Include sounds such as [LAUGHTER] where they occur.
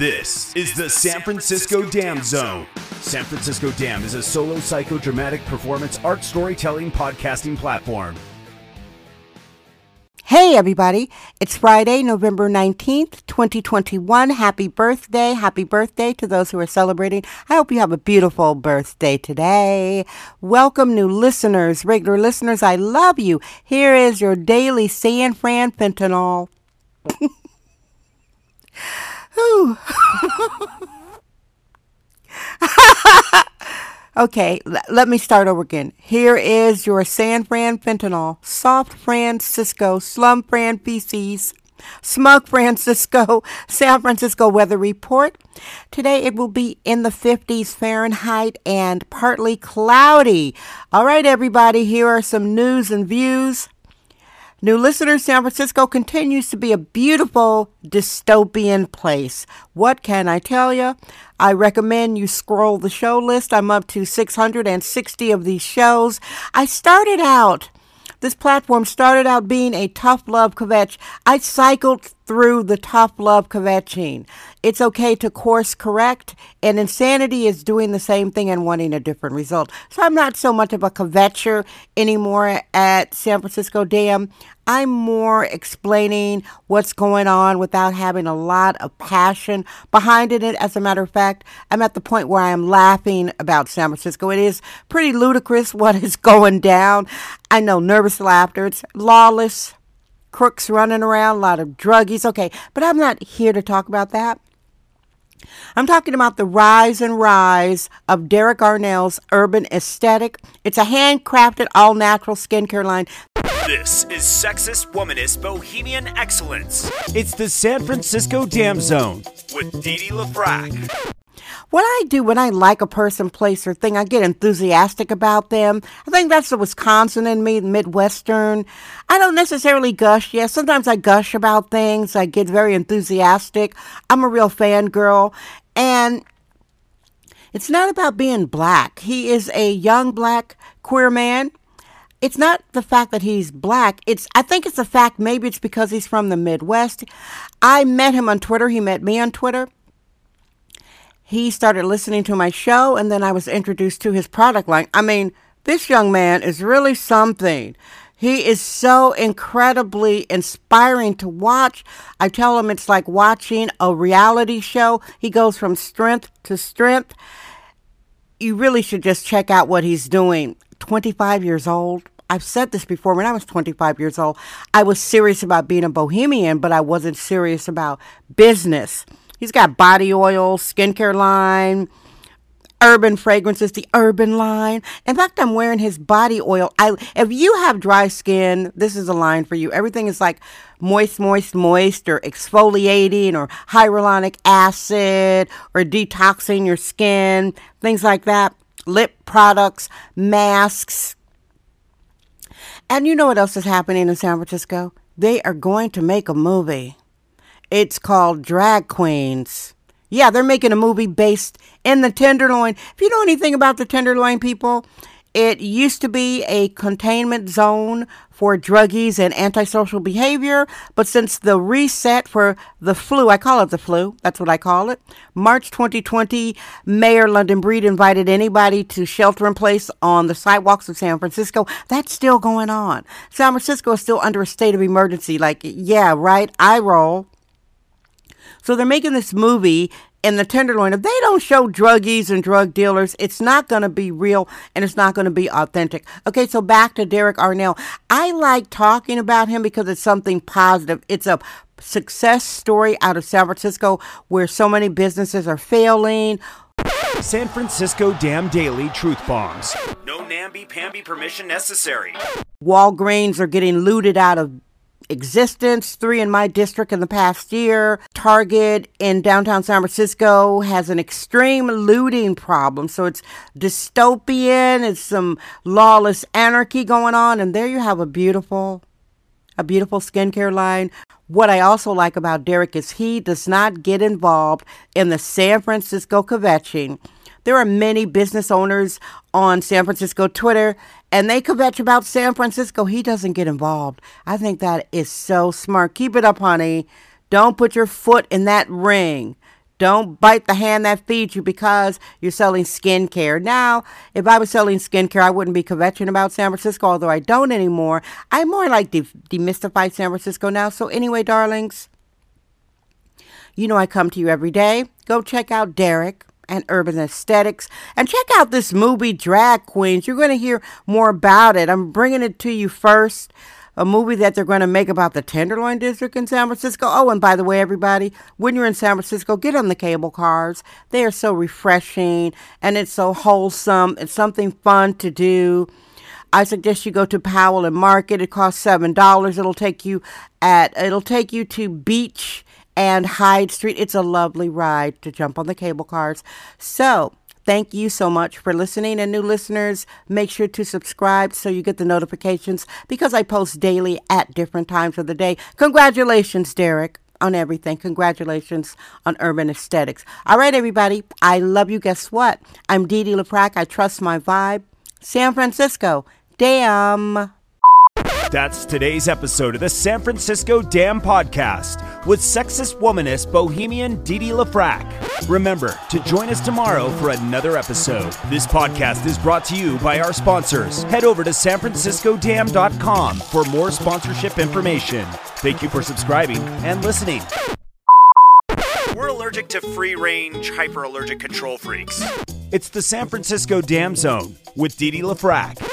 This is the San Francisco Dam Zone. San Francisco Dam is a solo psychodramatic performance art storytelling podcasting platform. Hey, everybody. It's Friday, November 19th, 2021. Happy birthday. Happy birthday to those who are celebrating. I hope you have a beautiful birthday today. Welcome, new listeners, regular listeners. I love you. Here is your daily San Fran fentanyl. [LAUGHS] Whew. [LAUGHS] Okay, l- let me start over again. Here is your San Fran fentanyl, soft Francisco, slum Fran PCs, smug Francisco, [LAUGHS] San Francisco weather report. Today it will be in the 50s Fahrenheit and partly cloudy. All right, everybody, here are some news and views. New listeners, San Francisco continues to be a beautiful dystopian place. What can I tell you? I recommend you scroll the show list. I'm up to 660 of these shows. I started out, this platform started out being a tough love kvetch. I cycled through the tough love kvetching. It's okay to course correct, and insanity is doing the same thing and wanting a different result. So I'm not so much of a kvetcher anymore at San Francisco Dam. I'm more explaining what's going on without having a lot of passion behind it. As a matter of fact, I'm at the point where I am laughing about San Francisco. It is pretty ludicrous [LAUGHS] what is going down. I know nervous laughter. It's lawless, crooks running around, a lot of druggies. Okay, but I'm not here to talk about that. I'm talking about the rise and rise of Derek Arnell's urban aesthetic. It's a handcrafted, all natural skincare line. This is sexist, womanist, bohemian excellence. It's the San Francisco Dam Zone with Dee Dee LaFrac. What I do when I like a person, place, or thing, I get enthusiastic about them. I think that's the Wisconsin in me, Midwestern. I don't necessarily gush. Yes, sometimes I gush about things. I get very enthusiastic. I'm a real fangirl. And it's not about being black. He is a young black queer man. It's not the fact that he's black. It's I think it's the fact maybe it's because he's from the Midwest. I met him on Twitter. He met me on Twitter he started listening to my show and then I was introduced to his product line. I mean, this young man is really something. He is so incredibly inspiring to watch. I tell him it's like watching a reality show. He goes from strength to strength. You really should just check out what he's doing. 25 years old. I've said this before. When I was 25 years old, I was serious about being a bohemian, but I wasn't serious about business. He's got body oil, skincare line, urban fragrances, the urban line. In fact, I'm wearing his body oil. I if you have dry skin, this is a line for you. Everything is like moist, moist, moist, or exfoliating, or hyaluronic acid, or detoxing your skin, things like that. Lip products, masks. And you know what else is happening in San Francisco? They are going to make a movie. It's called Drag Queens. Yeah, they're making a movie based in the Tenderloin. If you know anything about the Tenderloin people, it used to be a containment zone for druggies and antisocial behavior, but since the reset for the flu, I call it the flu, that's what I call it, March 2020, Mayor London Breed invited anybody to shelter in place on the sidewalks of San Francisco. That's still going on. San Francisco is still under a state of emergency. Like, yeah, right, eye roll. So they're making this movie in the Tenderloin. If they don't show druggies and drug dealers, it's not going to be real and it's not going to be authentic. Okay, so back to Derek Arnell. I like talking about him because it's something positive. It's a success story out of San Francisco where so many businesses are failing. San Francisco Dam Daily Truth Bombs. No namby-pamby permission necessary. Walgreens are getting looted out of existence, three in my district in the past year. Target in downtown San Francisco has an extreme looting problem. So it's dystopian, it's some lawless anarchy going on, and there you have a beautiful a beautiful skincare line. What I also like about Derek is he does not get involved in the San Francisco kvetching. There are many business owners on San Francisco Twitter and they kvetch about San Francisco. He doesn't get involved. I think that is so smart. Keep it up, honey. Don't put your foot in that ring. Don't bite the hand that feeds you because you're selling skincare. Now, if I was selling skincare, I wouldn't be kvetching about San Francisco, although I don't anymore. I more like de- demystify San Francisco now. So, anyway, darlings, you know I come to you every day. Go check out Derek and urban aesthetics. And check out this movie, Drag Queens. You're going to hear more about it. I'm bringing it to you first a movie that they're going to make about the Tenderloin District in San Francisco. Oh, and by the way, everybody, when you're in San Francisco, get on the cable cars. They are so refreshing and it's so wholesome. It's something fun to do. I suggest you go to Powell and Market. It costs seven dollars. It'll take you at it'll take you to Beach and Hyde Street. It's a lovely ride to jump on the cable cars. So Thank you so much for listening. And new listeners, make sure to subscribe so you get the notifications because I post daily at different times of the day. Congratulations, Derek, on everything. Congratulations on Urban Aesthetics. All right, everybody. I love you. Guess what? I'm Dee Dee LaFrac. I trust my vibe. San Francisco. Damn. That's today's episode of the San Francisco Dam Podcast with sexist womanist bohemian Didi LaFrac. Remember to join us tomorrow for another episode. This podcast is brought to you by our sponsors. Head over to sanfranciscodam.com for more sponsorship information. Thank you for subscribing and listening. We're allergic to free range, hyper allergic control freaks. It's the San Francisco Dam Zone with Didi LaFrac.